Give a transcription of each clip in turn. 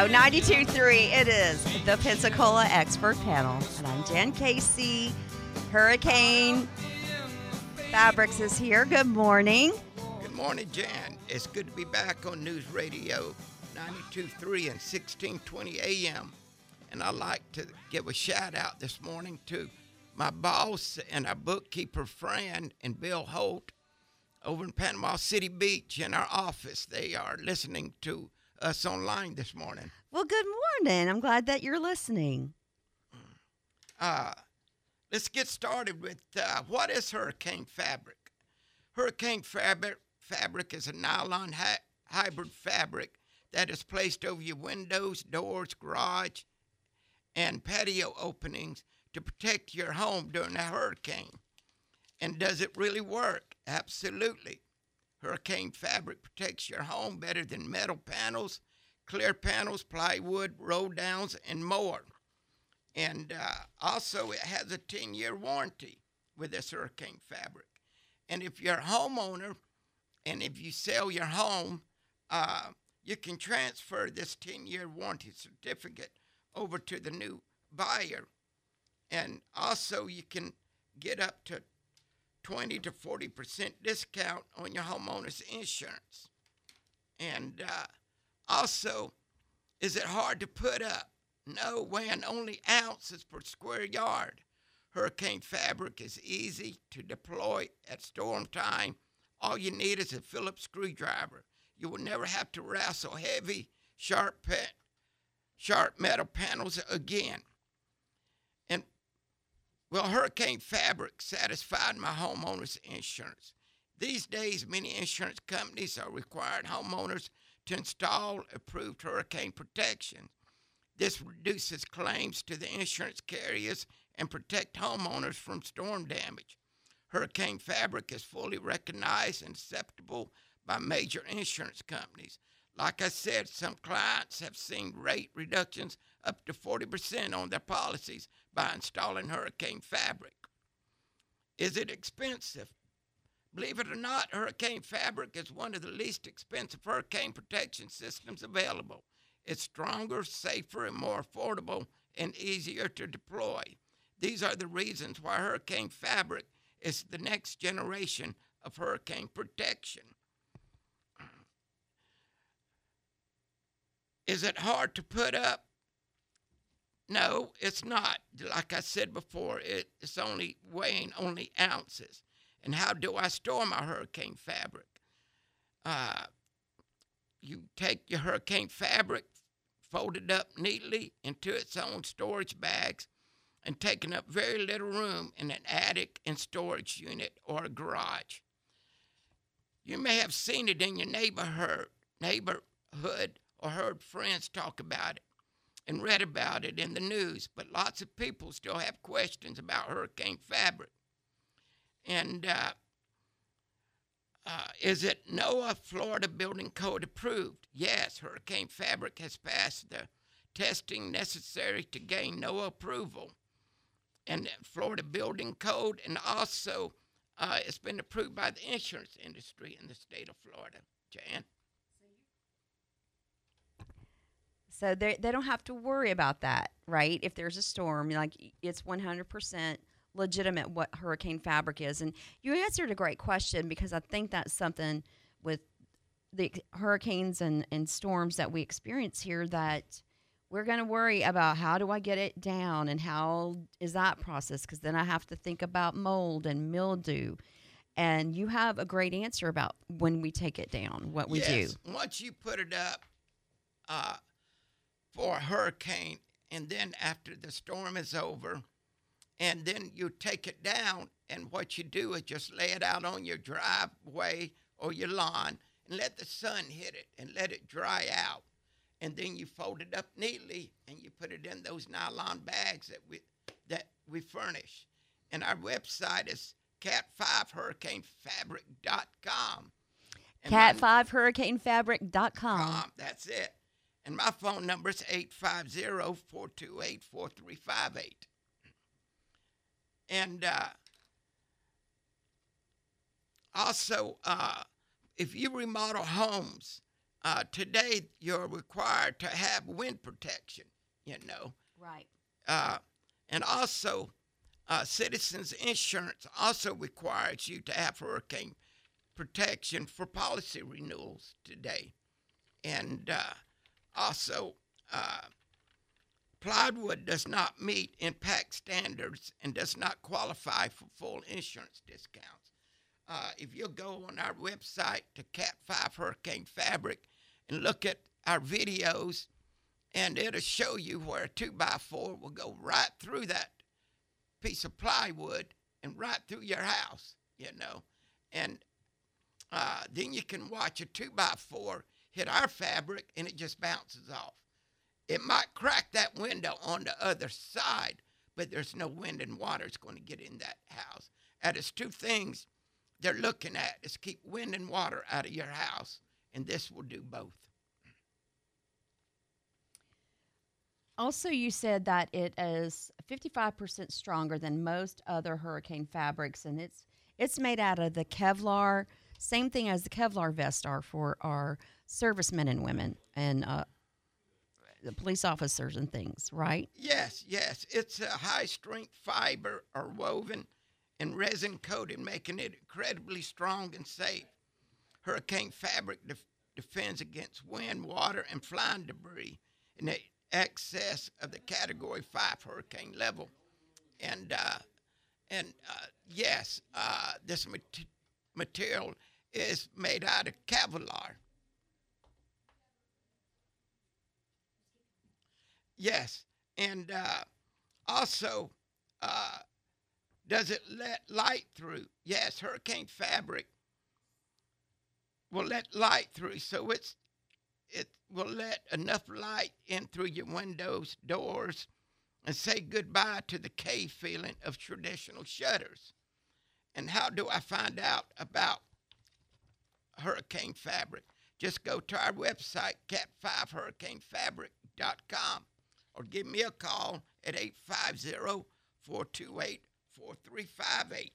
Radio 92.3. It is the Pensacola Expert Panel. And I'm Jan Casey. Hurricane Fabrics is here. Good morning. Good morning, Jan. It's good to be back on News Radio 92.3 and 1620 AM. And I'd like to give a shout out this morning to my boss and our bookkeeper friend and Bill Holt over in Panama City Beach in our office. They are listening to us online this morning. Well, good morning. I'm glad that you're listening. Uh, let's get started with uh, what is hurricane fabric? Hurricane fabric fabric is a nylon hi- hybrid fabric that is placed over your windows, doors, garage, and patio openings to protect your home during a hurricane. And does it really work? Absolutely. Hurricane fabric protects your home better than metal panels, clear panels, plywood, roll downs, and more. And uh, also, it has a 10 year warranty with this hurricane fabric. And if you're a homeowner and if you sell your home, uh, you can transfer this 10 year warranty certificate over to the new buyer. And also, you can get up to 20 to 40% discount on your homeowner's insurance. And uh, also, is it hard to put up? No, weighing only ounces per square yard. Hurricane fabric is easy to deploy at storm time. All you need is a Phillips screwdriver. You will never have to wrestle heavy, sharp, sharp metal panels again. Well, Hurricane Fabric satisfied my homeowner's insurance. These days, many insurance companies are requiring homeowners to install approved hurricane protection. This reduces claims to the insurance carriers and protect homeowners from storm damage. Hurricane Fabric is fully recognized and acceptable by major insurance companies. Like I said, some clients have seen rate reductions up to 40% on their policies by installing hurricane fabric. Is it expensive? Believe it or not, hurricane fabric is one of the least expensive hurricane protection systems available. It's stronger, safer, and more affordable and easier to deploy. These are the reasons why hurricane fabric is the next generation of hurricane protection. Is it hard to put up? No, it's not. Like I said before, it, it's only weighing only ounces. And how do I store my hurricane fabric? Uh, you take your hurricane fabric, fold it up neatly into its own storage bags, and taking up very little room in an attic and storage unit or a garage. You may have seen it in your neighborhood, neighborhood or heard friends talk about it and read about it in the news, but lots of people still have questions about hurricane fabric. And uh, uh, is it NOA Florida Building Code approved? Yes, hurricane fabric has passed the testing necessary to gain NOA approval. And Florida Building Code, and also uh, it's been approved by the insurance industry in the state of Florida. Jan? So they they don't have to worry about that, right? If there's a storm, like it's 100% legitimate what hurricane fabric is. And you answered a great question because I think that's something with the hurricanes and, and storms that we experience here that we're going to worry about how do I get it down and how is that process? Because then I have to think about mold and mildew. And you have a great answer about when we take it down, what we yes. do. Once you put it up, uh, for a hurricane, and then after the storm is over, and then you take it down, and what you do is just lay it out on your driveway or your lawn and let the sun hit it and let it dry out. And then you fold it up neatly and you put it in those nylon bags that we that we furnish. And our website is cat5hurricanefabric.com. Cat5hurricanefabric.com. That's it. And my phone number is 850 428 4358. And uh, also, uh, if you remodel homes, uh, today you're required to have wind protection, you know. Right. Uh, and also, uh, Citizens Insurance also requires you to have hurricane protection for policy renewals today. And uh, also, uh, plywood does not meet impact standards and does not qualify for full insurance discounts. Uh, if you'll go on our website to Cat 5 Hurricane Fabric and look at our videos, and it'll show you where a 2 by 4 will go right through that piece of plywood and right through your house, you know. And uh, then you can watch a 2 by 4 hit our fabric and it just bounces off. It might crack that window on the other side, but there's no wind and water is going to get in that house. And it's two things they're looking at is keep wind and water out of your house, and this will do both. Also, you said that it is 55% stronger than most other hurricane fabrics, and it's it's made out of the Kevlar, same thing as the Kevlar vests are for our servicemen and women and uh, the police officers and things, right? Yes, yes. It's a high strength fiber or woven and resin coated, making it incredibly strong and safe. Hurricane fabric def- defends against wind, water, and flying debris in the excess of the Category Five hurricane level. And uh, and uh, yes, uh, this mat- material is made out of Kevlar. Yes, and uh, also, uh, does it let light through? Yes, hurricane fabric will let light through, so it's it will let enough light in through your windows, doors, and say goodbye to the cave feeling of traditional shutters. And how do I find out about hurricane fabric? Just go to our website, cat5hurricanefabric.com or give me a call at 850 428 4358.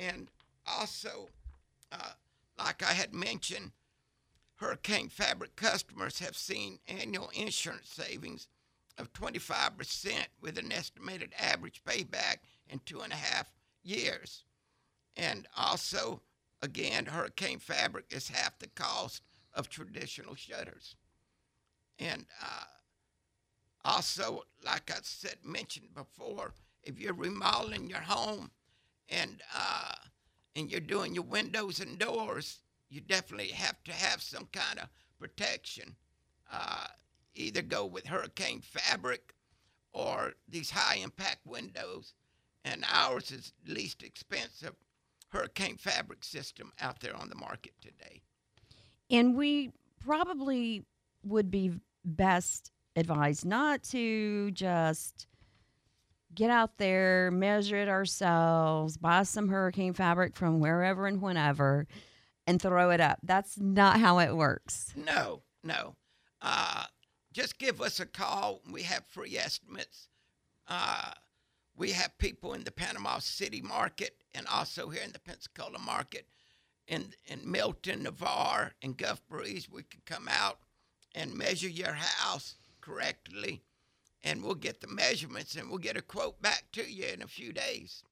And also, uh, like I had mentioned, Hurricane Fabric customers have seen annual insurance savings of 25% with an estimated average payback in two and a half years. And also, again, Hurricane Fabric is half the cost of traditional shutters. And uh, also, like I said, mentioned before, if you're remodeling your home and uh, and you're doing your windows and doors, you definitely have to have some kind of protection. Uh, either go with hurricane fabric or these high impact windows, and ours is least expensive hurricane fabric system out there on the market today. And we probably would be best advised not to just get out there, measure it ourselves, buy some hurricane fabric from wherever and whenever, and throw it up. That's not how it works. No, no. Uh, just give us a call. We have free estimates. Uh, we have people in the Panama City market and also here in the Pensacola market. In, in Milton, Navarre, and Gulf Breeze, we can come out and measure your house correctly, and we'll get the measurements and we'll get a quote back to you in a few days.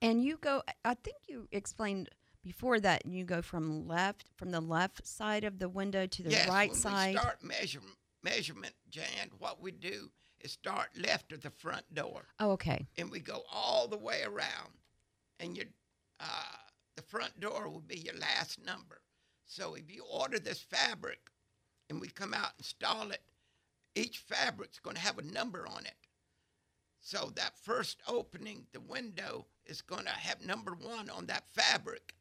And you go, I think you explained before that you go from left, from the left side of the window to the yes, right when side. we start measure, measurement, Jan, what we do is start left of the front door. oh, okay. and we go all the way around, and your uh, the front door will be your last number. So if you order this fabric, and we come out and install it, each fabric's going to have a number on it. So that first opening, the window is going to have number one on that fabric,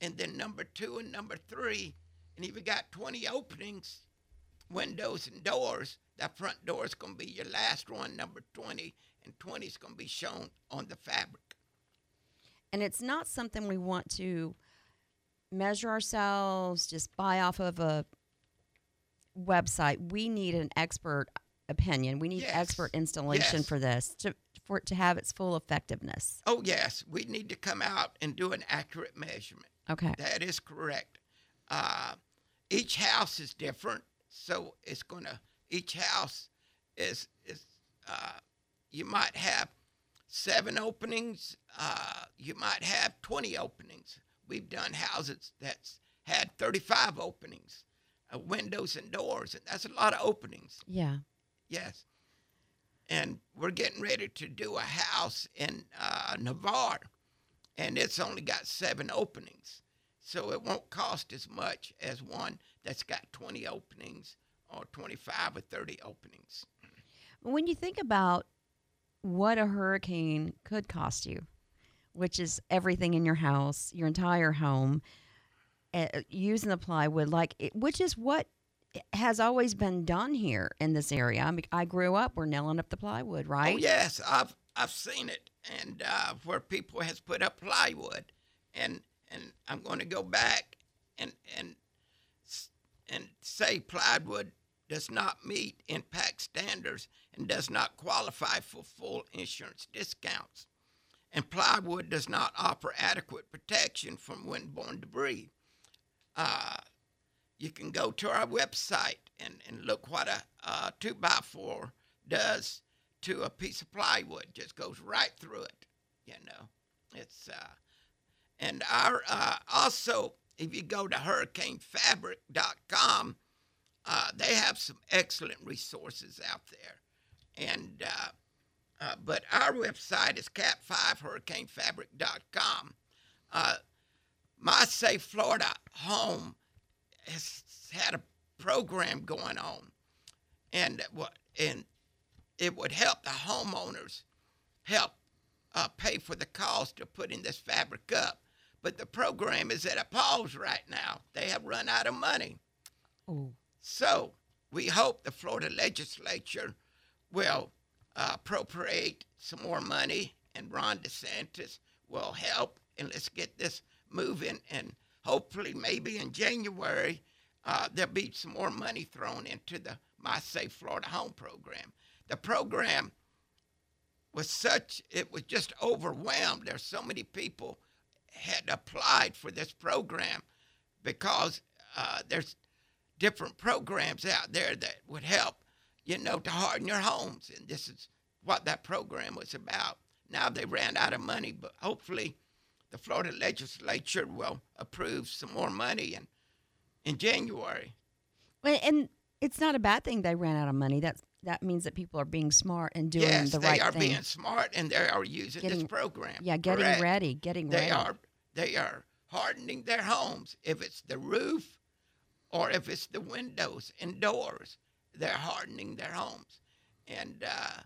and then number two and number three. And if you got 20 openings, windows and doors, that front door is going to be your last one, number 20, and 20 is going to be shown on the fabric. And it's not something we want to measure ourselves, just buy off of a website. We need an expert opinion. We need Yes. expert installation Yes. for this to for it to have its full effectiveness. Oh, yes, we need to come out and do an accurate measurement. Okay. That is correct. Uh, each house is different, so it's gonna. Each house is is. Uh, you might have seven openings. Uh, you might have twenty openings. We've done houses that's had thirty-five openings, uh, windows and doors, and that's a lot of openings. Yeah. Yes. And we're getting ready to do a house in uh, Navarre, and it's only got seven openings. So it won't cost as much as one that's got 20 openings or 25 or 30 openings. When you think about what a hurricane could cost you, which is everything in your house, your entire home, uh, using the plywood, like it, which is what has always been done here in this area. I mean, I grew up, we're nailing up the plywood, right? Oh yes, I've I've seen it, and uh, where people has put up plywood, and and I'm going to go back and and and say plywood does not meet impact standards and does not qualify for full insurance discounts, and plywood does not offer adequate protection from windborne debris. Uh, you can go to our website and, and look what a, a two by four does to a piece of plywood. Just goes right through it. You know, it's uh, and our uh, also if you go to hurricanefabric.com, uh, they have some excellent resources out there. And uh, uh, but our website is cat5hurricanefabric.com. My Safe Florida home has had a program going on, and what and it would help the homeowners help uh, pay for the cost of putting this fabric up. But the program is at a pause right now. They have run out of money. Oh. So we hope the Florida legislature will uh, appropriate some more money, and Ron DeSantis will help, and let's get this moving. And hopefully, maybe in January, uh, there'll be some more money thrown into the My Safe Florida Home program. The program was such, it was just overwhelmed. There's so many people had applied for this program because uh, there's different programs out there that would help, you know, to harden your homes. And this is what that program was about. Now they ran out of money, but hopefully the Florida legislature will approve some more money in, in January. Well, And it's not a bad thing they ran out of money. That's that means that people are being smart and doing yes, the right thing. Yes, they are being smart and they are using this program. yeah, getting Correct. ready, getting They ready. are they are hardening their homes. If it's the roof or if it's the windows and doors, they're hardening their homes. And uh,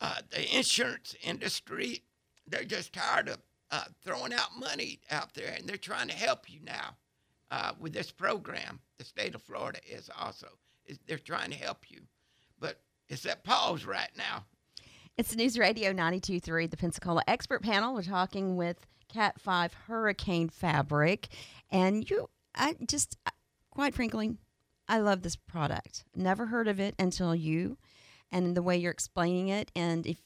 uh, the insurance industry, they're just tired of uh, throwing out money out there, and they're trying to help you now uh, with this program. The state of Florida is also is they're trying to help you, but it's at pause right now. It's News Radio 92.3, the Pensacola Expert Panel. We're talking with Cat 5 Hurricane Fabric. And you, I just, quite frankly, I love this product. Never heard of it until you and the way you're explaining it. And if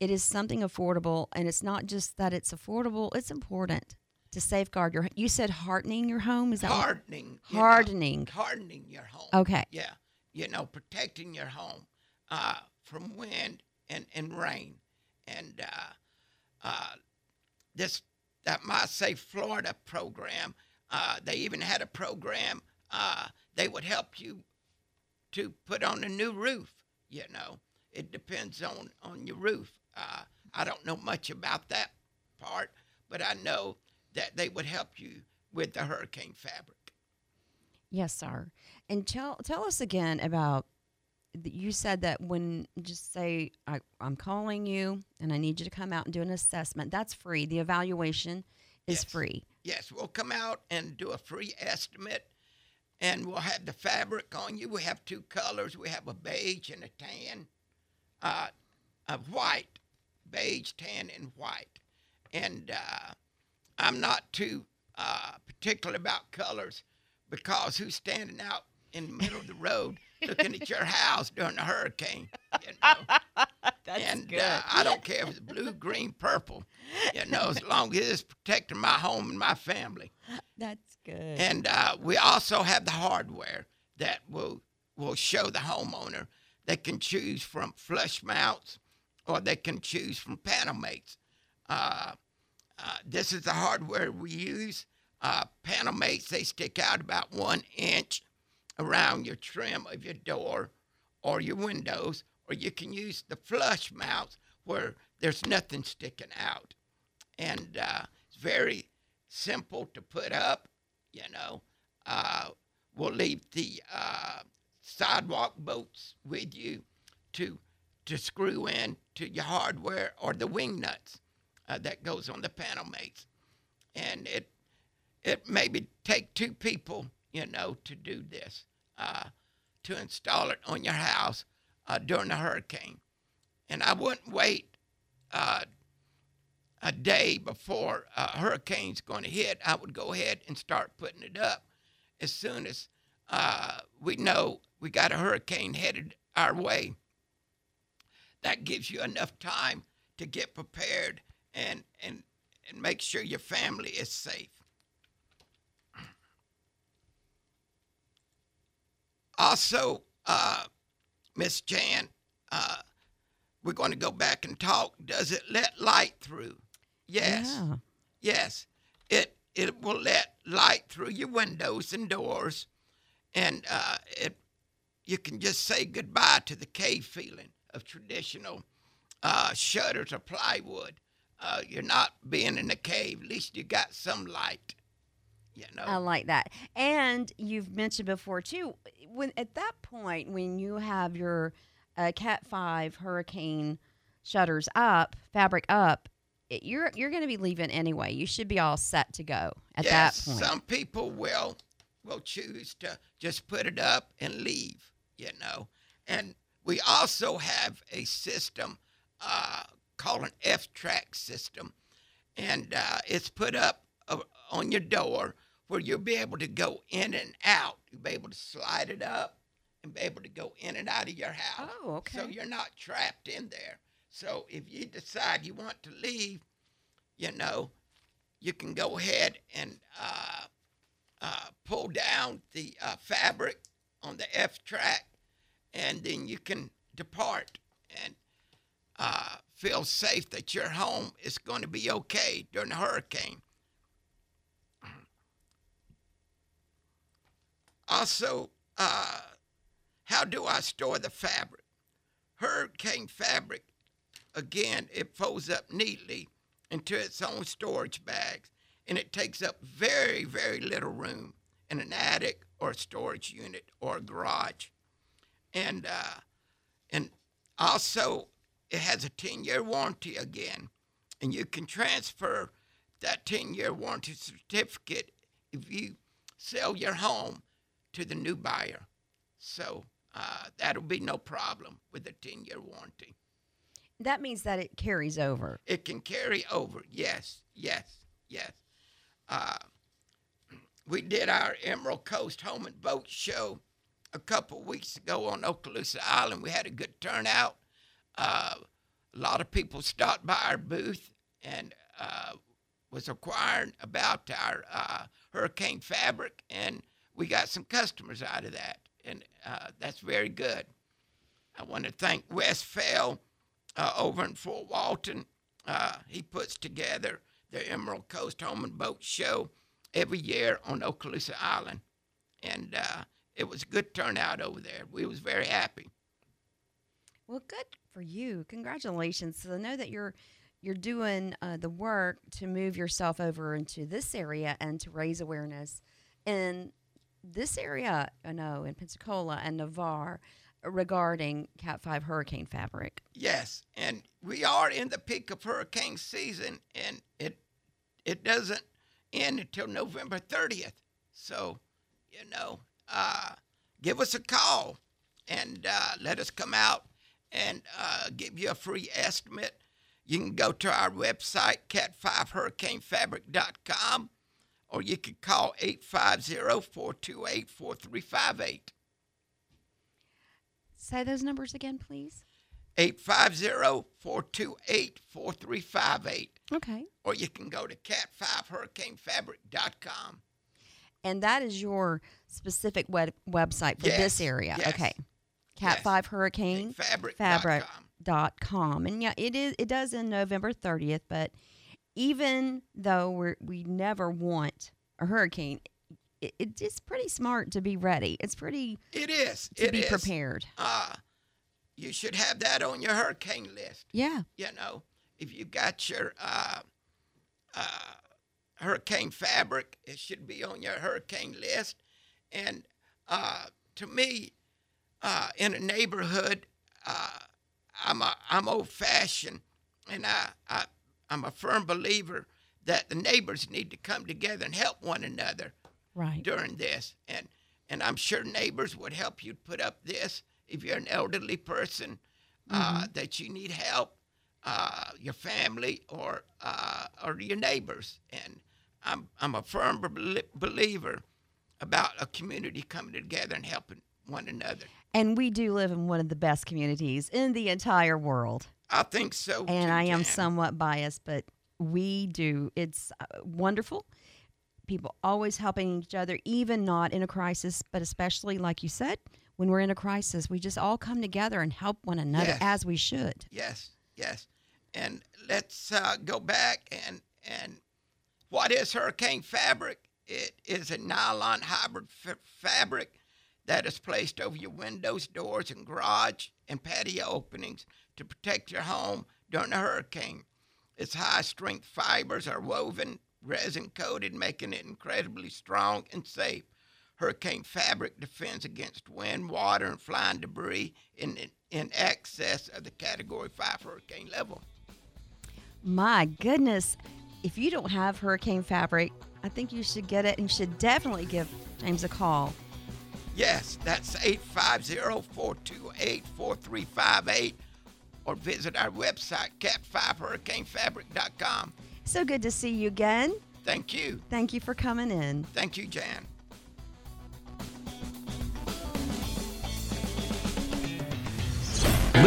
it is something affordable, and it's not just that it's affordable, it's important to safeguard your, you said hardening your home? Is that what- hardening, you know, Hardening. hardening your home. Okay. Yeah, you know, protecting your home uh, from wind and, and rain, and uh, uh, this that My Safe Florida program. Uh, they even had a program. Uh, they would help you to put on a new roof. You know, it depends on on your roof. Uh, I don't know much about that part, but I know that they would help you with the hurricane fabric. Yes, sir. And tell tell us again about. You said that when just say I, I'm calling you and I need you to come out and do an assessment. That's free. The evaluation is Yes. free. Yes, we'll come out and do a free estimate, and we'll have the fabric on you. We have two colors. We have a beige and a tan, uh, a white, beige, tan, and white. And uh, I'm not too uh, particular about colors because who's standing out in the middle of the road looking at your house during a hurricane? You know? That's and uh, I don't care if it's blue, green, purple. You know, as long as it's protecting my home and my family. That's good. And uh, we also have the hardware that will will show the homeowner they can choose from flush mounts or they can choose from panel mates. Uh, uh, this is the hardware we use. Uh, panel mates they stick out about one inch around your trim of your door or your windows, or you can use the flush mounts where there's nothing sticking out, and uh, it's very simple to put up. You know, uh, we'll leave the uh, sidewalk bolts with you to to screw in to your hardware or the wing nuts uh, that goes on the panel mates, and it it maybe take two people, you know, to do this, uh, to install it on your house uh, during a hurricane, and I wouldn't wait uh, a day before a hurricane's going to hit, I would go ahead and start putting it up. As soon as uh, we know we got a hurricane headed our way. That gives you enough time to get prepared and and and make sure your family is safe. Also, uh, Miss Jan, uh, we're going to go back and talk. Does it let light through? Yes. Yeah. Yes. It it will let light through your windows and doors, and uh, it you can just say goodbye to the cave feeling of traditional uh, shutters or plywood. Uh, you're not being in a cave. At least you got some light. You know. I like that. And you've mentioned before too, when at that point when you have your uh, Cat Five Hurricane shutters up, fabric up, it, you're you're going to be leaving anyway. You should be all set to go at yes, that point. some people will will choose to just put it up and leave. You know, and we also have a system uh, called an F track system, and uh, it's put up uh, on your door where you'll be able to go in and out. You'll be able to slide it up and be able to go in and out of your house. Oh, okay. So you're not trapped in there. So if you decide you want to leave, you know, you can go ahead and uh, uh, pull down the uh, fabric on the F track, and then you can depart and uh, feel safe that your home is going to be okay during a hurricane. Also, uh, how do I store the fabric? Hurricane fabric, again, it folds up neatly into its own storage bags, and it takes up very, very little room in an attic or storage unit or garage. And uh, and also, it has a 10 year warranty again, and you can transfer that 10 year warranty certificate if you sell your home to the new buyer. So uh, that'll be no problem with the 10 year warranty. that means that it carries over. It can carry over. Yes, yes, yes. Uh, we did our Emerald Coast Home and Boat Show a couple weeks ago on Okaloosa Island. We had a good turnout. Uh, a lot of people stopped by our booth and uh, was inquiring about our uh, hurricane fabric, and we got some customers out of that, and uh, that's very good. I want to thank Wes Fell uh, over in Fort Walton. Uh, he puts together the Emerald Coast Home and Boat Show every year on Okaloosa Island, and it was a good turnout over there. We was very happy. Well, good for you. Congratulations. So I know that you're you're doing uh, the work to move yourself over into this area and to raise awareness in this area. I know in Pensacola and Navarre regarding Cat Five hurricane fabric. Yes, and we are in the peak of hurricane season, and it it doesn't end until November 30th. So, you know, uh, give us a call and uh, let us come out and uh, give you a free estimate. You can go to our website, cat5hurricanefabric.com, or you can call 850 428 4358. Say those numbers again, please. 850-428-4358 Okay. or you can go to cat5hurricanefabric.com And that is your specific web- website for this area. yes, Okay. Cat yes. 5 Hurricane Fabric. fabric dot com and yeah it is it does in november 30th but even though we're we never want a hurricane it, it is pretty smart to be ready it's pretty It is. to It be is. prepared Uh, you should have that on your hurricane list. yeah You know, if you got your uh, uh, hurricane fabric, it should be on your hurricane list. And uh, to me, uh, in a neighborhood, uh, I'm a, I'm old fashioned, and I, I I'm a firm believer that the neighbors need to come together and help one another right during this. And and I'm sure neighbors would help you put up this if you're an elderly person uh, that you need help, uh, your family or uh, or your neighbors. And I'm I'm a firm believer about a community coming together and helping one another. and we do live in one of the best communities in the entire world I think so. and i am Jan. somewhat biased but we do it's uh, wonderful people always helping each other even not in a crisis but especially like you said when we're in a crisis we just all come together and help one another Yes. as we should Yes, yes. And let's uh, go back and and what is hurricane fabric? It is a nylon hybrid f- fabric that is placed over your windows, doors, and garage and patio openings to protect your home during a hurricane. Its high strength fibers are woven, resin coated, making it incredibly strong and safe. Hurricane fabric defends against wind, water, and flying debris in, in, in excess of the Category 5 hurricane level. My goodness. If you don't have hurricane fabric, I think you should get it and you should definitely give James a call. Yes, that's 850-428-4358 or visit our website, cat5hurricanefabric.com. So good to see you again. Thank you. Thank you for coming in. Thank you, Jan.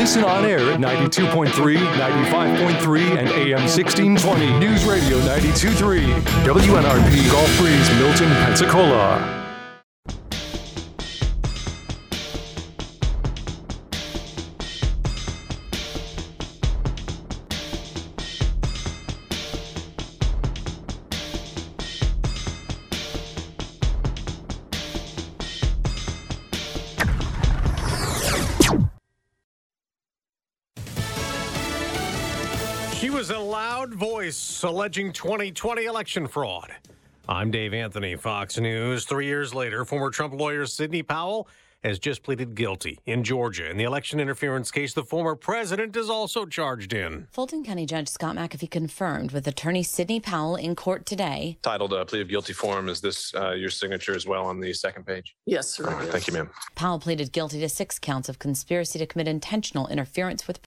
Listen on air at 92.3, 95.3, and AM 1620. News Radio 92.3. WNRP Gulf Breeze, Milton, Pensacola. Was a loud voice alleging 2020 election fraud. I'm Dave Anthony, Fox News. Three years later, former Trump lawyer Sidney Powell has just pleaded guilty in Georgia in the election interference case the former president is also charged in. Fulton County Judge Scott McAfee confirmed with attorney Sidney Powell in court today. titled uh, plea of guilty form. Is this uh, your signature as well on the second page? Yes, sir. Thank you, ma'am. Powell pleaded guilty to six counts of conspiracy to commit intentional interference with